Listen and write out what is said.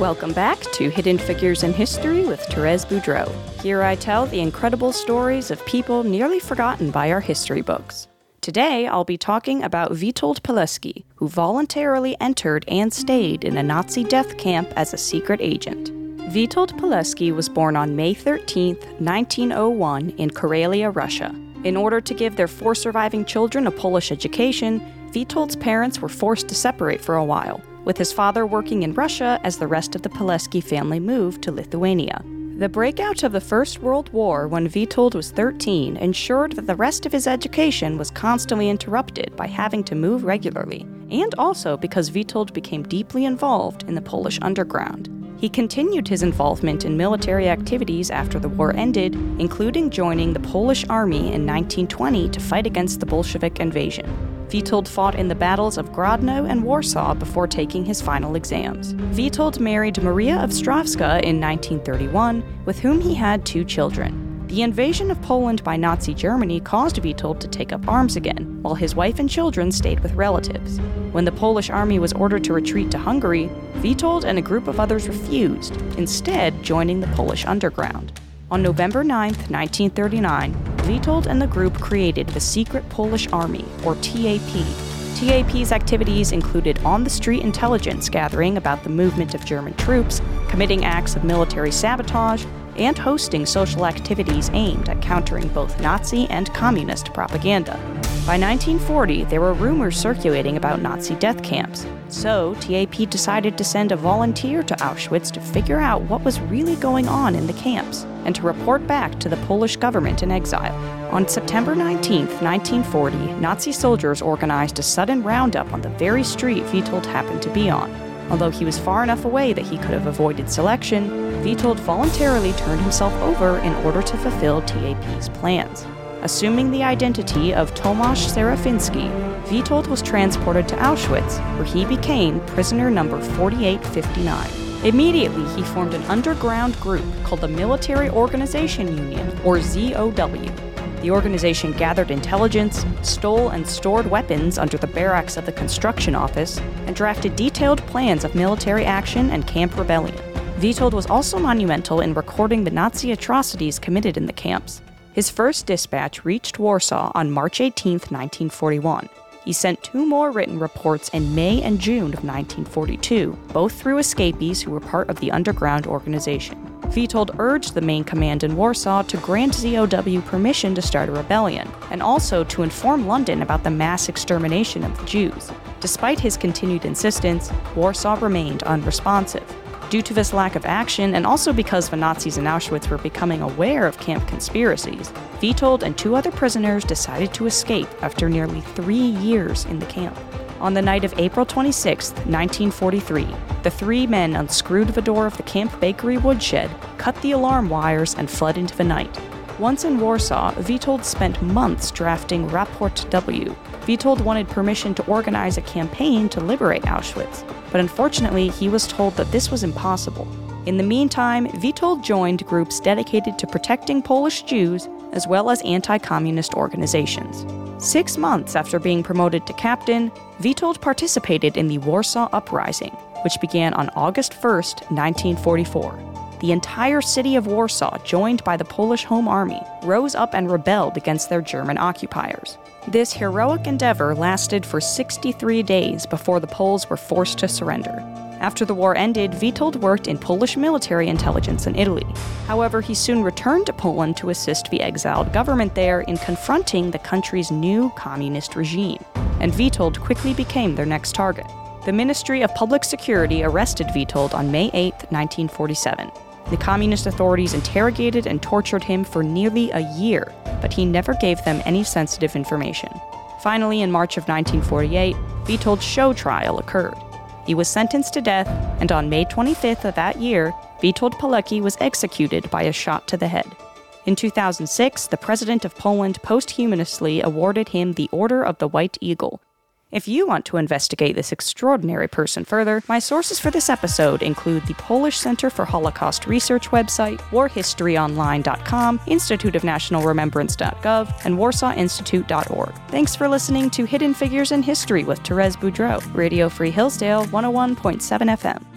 Welcome back to Hidden Figures in History with Therese Boudreau. Here I tell the incredible stories of people nearly forgotten by our history books. Today I'll be talking about Witold Pilecki, who voluntarily entered and stayed in a Nazi death camp as a secret agent. Witold Pilecki was born on May 13, 1901, in Karelia, Russia. In order to give their four surviving children a Polish education, Witold's parents were forced to separate for a while, with his father working in Russia as the rest of the Pilecki family moved to Lithuania. The breakout of the First World War when Witold was 13 ensured that the rest of his education was constantly interrupted by having to move regularly, and also because Witold became deeply involved in the Polish underground. He continued his involvement in military activities after the war ended, including joining the Polish army in 1920 to fight against the Bolshevik invasion. Witold fought in the battles of Grodno and Warsaw before taking his final exams. Witold married Maria Ostrowska in 1931, with whom he had two children. The invasion of Poland by Nazi Germany caused Witold to take up arms again, while his wife and children stayed with relatives. When the Polish army was ordered to retreat to Hungary, Witold and a group of others refused, instead, joining the Polish underground. On November 9, 1939, Witold and the group created the Secret Polish Army, or TAP. TAP's activities included on the street intelligence gathering about the movement of German troops, committing acts of military sabotage, and hosting social activities aimed at countering both Nazi and communist propaganda. By 1940, there were rumors circulating about Nazi death camps, so TAP decided to send a volunteer to Auschwitz to figure out what was really going on in the camps and to report back to the Polish government in exile. On September 19, 1940, Nazi soldiers organized a sudden roundup on the very street Witold happened to be on. Although he was far enough away that he could have avoided selection, Witold voluntarily turned himself over in order to fulfill TAP's plans. Assuming the identity of Tomasz Serafiński, Witold was transported to Auschwitz, where he became prisoner number 4859. Immediately, he formed an underground group called the Military Organization Union, or ZOW. The organization gathered intelligence, stole and stored weapons under the barracks of the construction office, and drafted detailed plans of military action and camp rebellion. Witold was also monumental in recording the Nazi atrocities committed in the camps. His first dispatch reached Warsaw on March 18, 1941. He sent two more written reports in May and June of 1942, both through escapees who were part of the underground organization. Witold urged the main command in Warsaw to grant ZOW permission to start a rebellion, and also to inform London about the mass extermination of the Jews. Despite his continued insistence, Warsaw remained unresponsive. Due to this lack of action, and also because the Nazis in Auschwitz were becoming aware of camp conspiracies, Witold and two other prisoners decided to escape after nearly three years in the camp. On the night of April 26, 1943, the three men unscrewed the door of the camp bakery woodshed, cut the alarm wires, and fled into the night. Once in Warsaw, Witold spent months drafting Raport W. Witold wanted permission to organize a campaign to liberate Auschwitz, but unfortunately, he was told that this was impossible. In the meantime, Witold joined groups dedicated to protecting Polish Jews as well as anti communist organizations. Six months after being promoted to captain, Witold participated in the Warsaw Uprising, which began on August 1, 1944. The entire city of Warsaw, joined by the Polish Home Army, rose up and rebelled against their German occupiers. This heroic endeavor lasted for 63 days before the Poles were forced to surrender. After the war ended, Witold worked in Polish military intelligence in Italy. However, he soon returned to Poland to assist the exiled government there in confronting the country's new communist regime, and Witold quickly became their next target. The Ministry of Public Security arrested Witold on May 8, 1947. The communist authorities interrogated and tortured him for nearly a year, but he never gave them any sensitive information. Finally, in March of 1948, Witold's show trial occurred. He was sentenced to death, and on May 25th of that year, Witold Pilecki was executed by a shot to the head. In 2006, the president of Poland posthumously awarded him the Order of the White Eagle. If you want to investigate this extraordinary person further, my sources for this episode include the Polish Center for Holocaust Research website, warhistoryonline.com, Institute of National Remembrance.gov, and warsawinstitute.org. Thanks for listening to Hidden Figures in History with Therese Boudreau, Radio Free Hillsdale 101.7 FM.